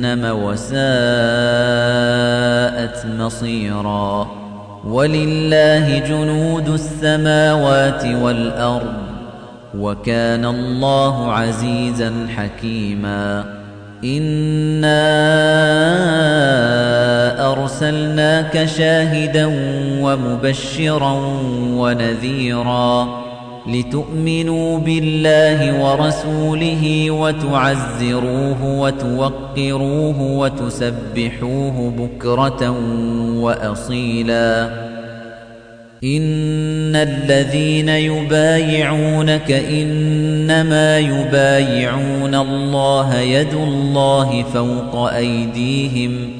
جهنم وساءت مصيرا ولله جنود السماوات والأرض وكان الله عزيزا حكيما إنا أرسلناك شاهدا ومبشرا ونذيرا لتؤمنوا بالله ورسوله وتعزروه وتوقروه وتسبحوه بكرة وأصيلا. إن الذين يبايعونك إنما يبايعون الله يد الله فوق أيديهم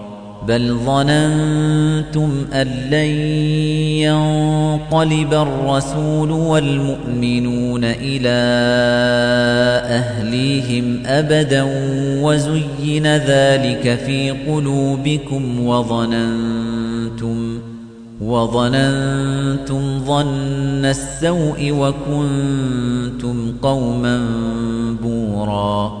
بل ظننتم أن لن ينقلب الرسول والمؤمنون إلى أهليهم أبدا وزين ذلك في قلوبكم وظننتم وظننتم ظن السوء وكنتم قوما بوراً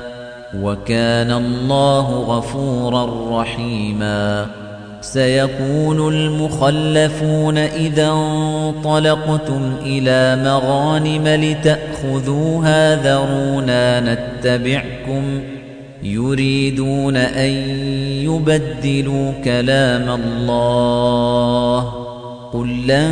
وكان الله غفورا رحيما. سيقول المخلفون إذا انطلقتم إلى مغانم لتأخذوها ذرونا نتبعكم. يريدون أن يبدلوا كلام الله. قل لن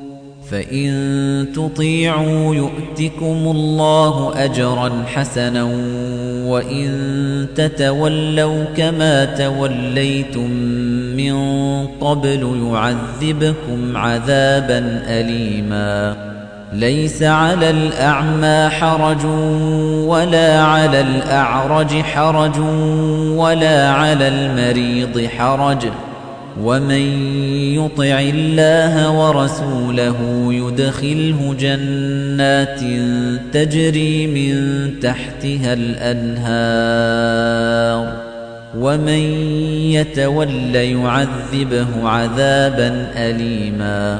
فإن تطيعوا يؤتكم الله أجرا حسنا وإن تتولوا كما توليتم من قبل يعذبكم عذابا أليما ليس على الأعمى حرج ولا على الأعرج حرج ولا على المريض حرج ومن يطع الله ورسوله يدخله جنات تجري من تحتها الأنهار ومن يتول يعذبه عذابا أليما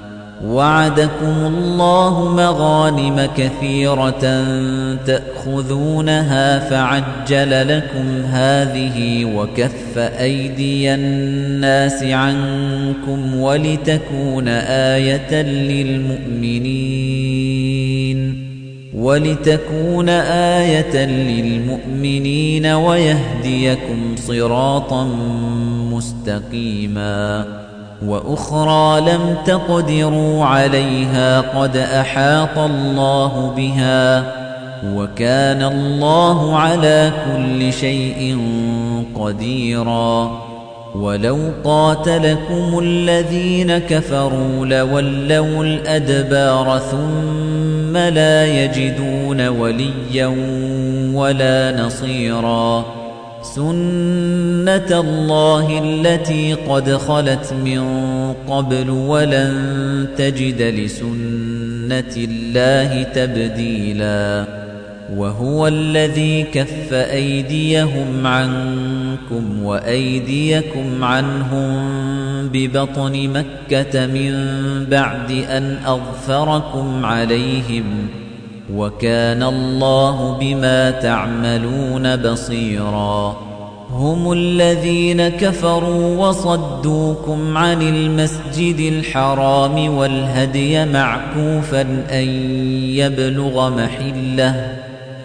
وعدكم الله مغانم كثيرة تأخذونها فعجل لكم هذه وكف أيدي الناس عنكم ولتكون آية للمؤمنين ولتكون آية للمؤمنين ويهديكم صراطا مستقيما وأخرى لم تقدروا عليها قد أحاط الله بها وكان الله على كل شيء قديرا ولو قاتلكم الذين كفروا لولوا الأدبار ثم لا يجدون وليا ولا نصيرا سنة الله التي قد خلت من قبل ولن تجد لسنة الله تبديلا وهو الذي كف أيديهم عنكم وأيديكم عنهم ببطن مكة من بعد أن أظفركم عليهم وكان الله بما تعملون بصيرا. هم الذين كفروا وصدوكم عن المسجد الحرام والهدي معكوفا أن يبلغ محلة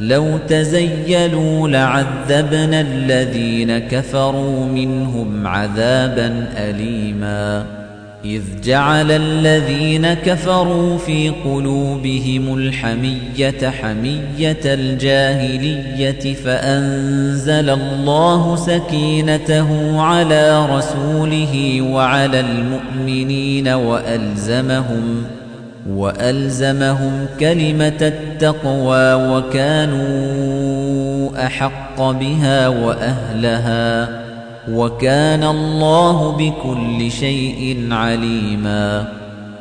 لو تزيلوا لعذبنا الذين كفروا منهم عذابا أليما. إذ جعل الذين كفروا في قلوبهم الحمية حمية الجاهلية فأنزل الله سكينته على رسوله وعلى المؤمنين وألزمهم وألزمهم كلمة التقوى وكانوا أحق بها وأهلها وكان الله بكل شيء عليما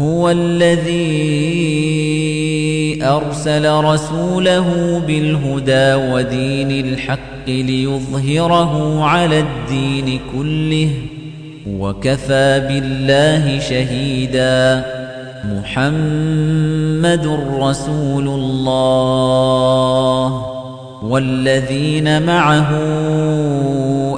هو الذي أرسل رسوله بالهدى ودين الحق ليظهره على الدين كله وكفى بالله شهيدا. محمد رسول الله والذين معه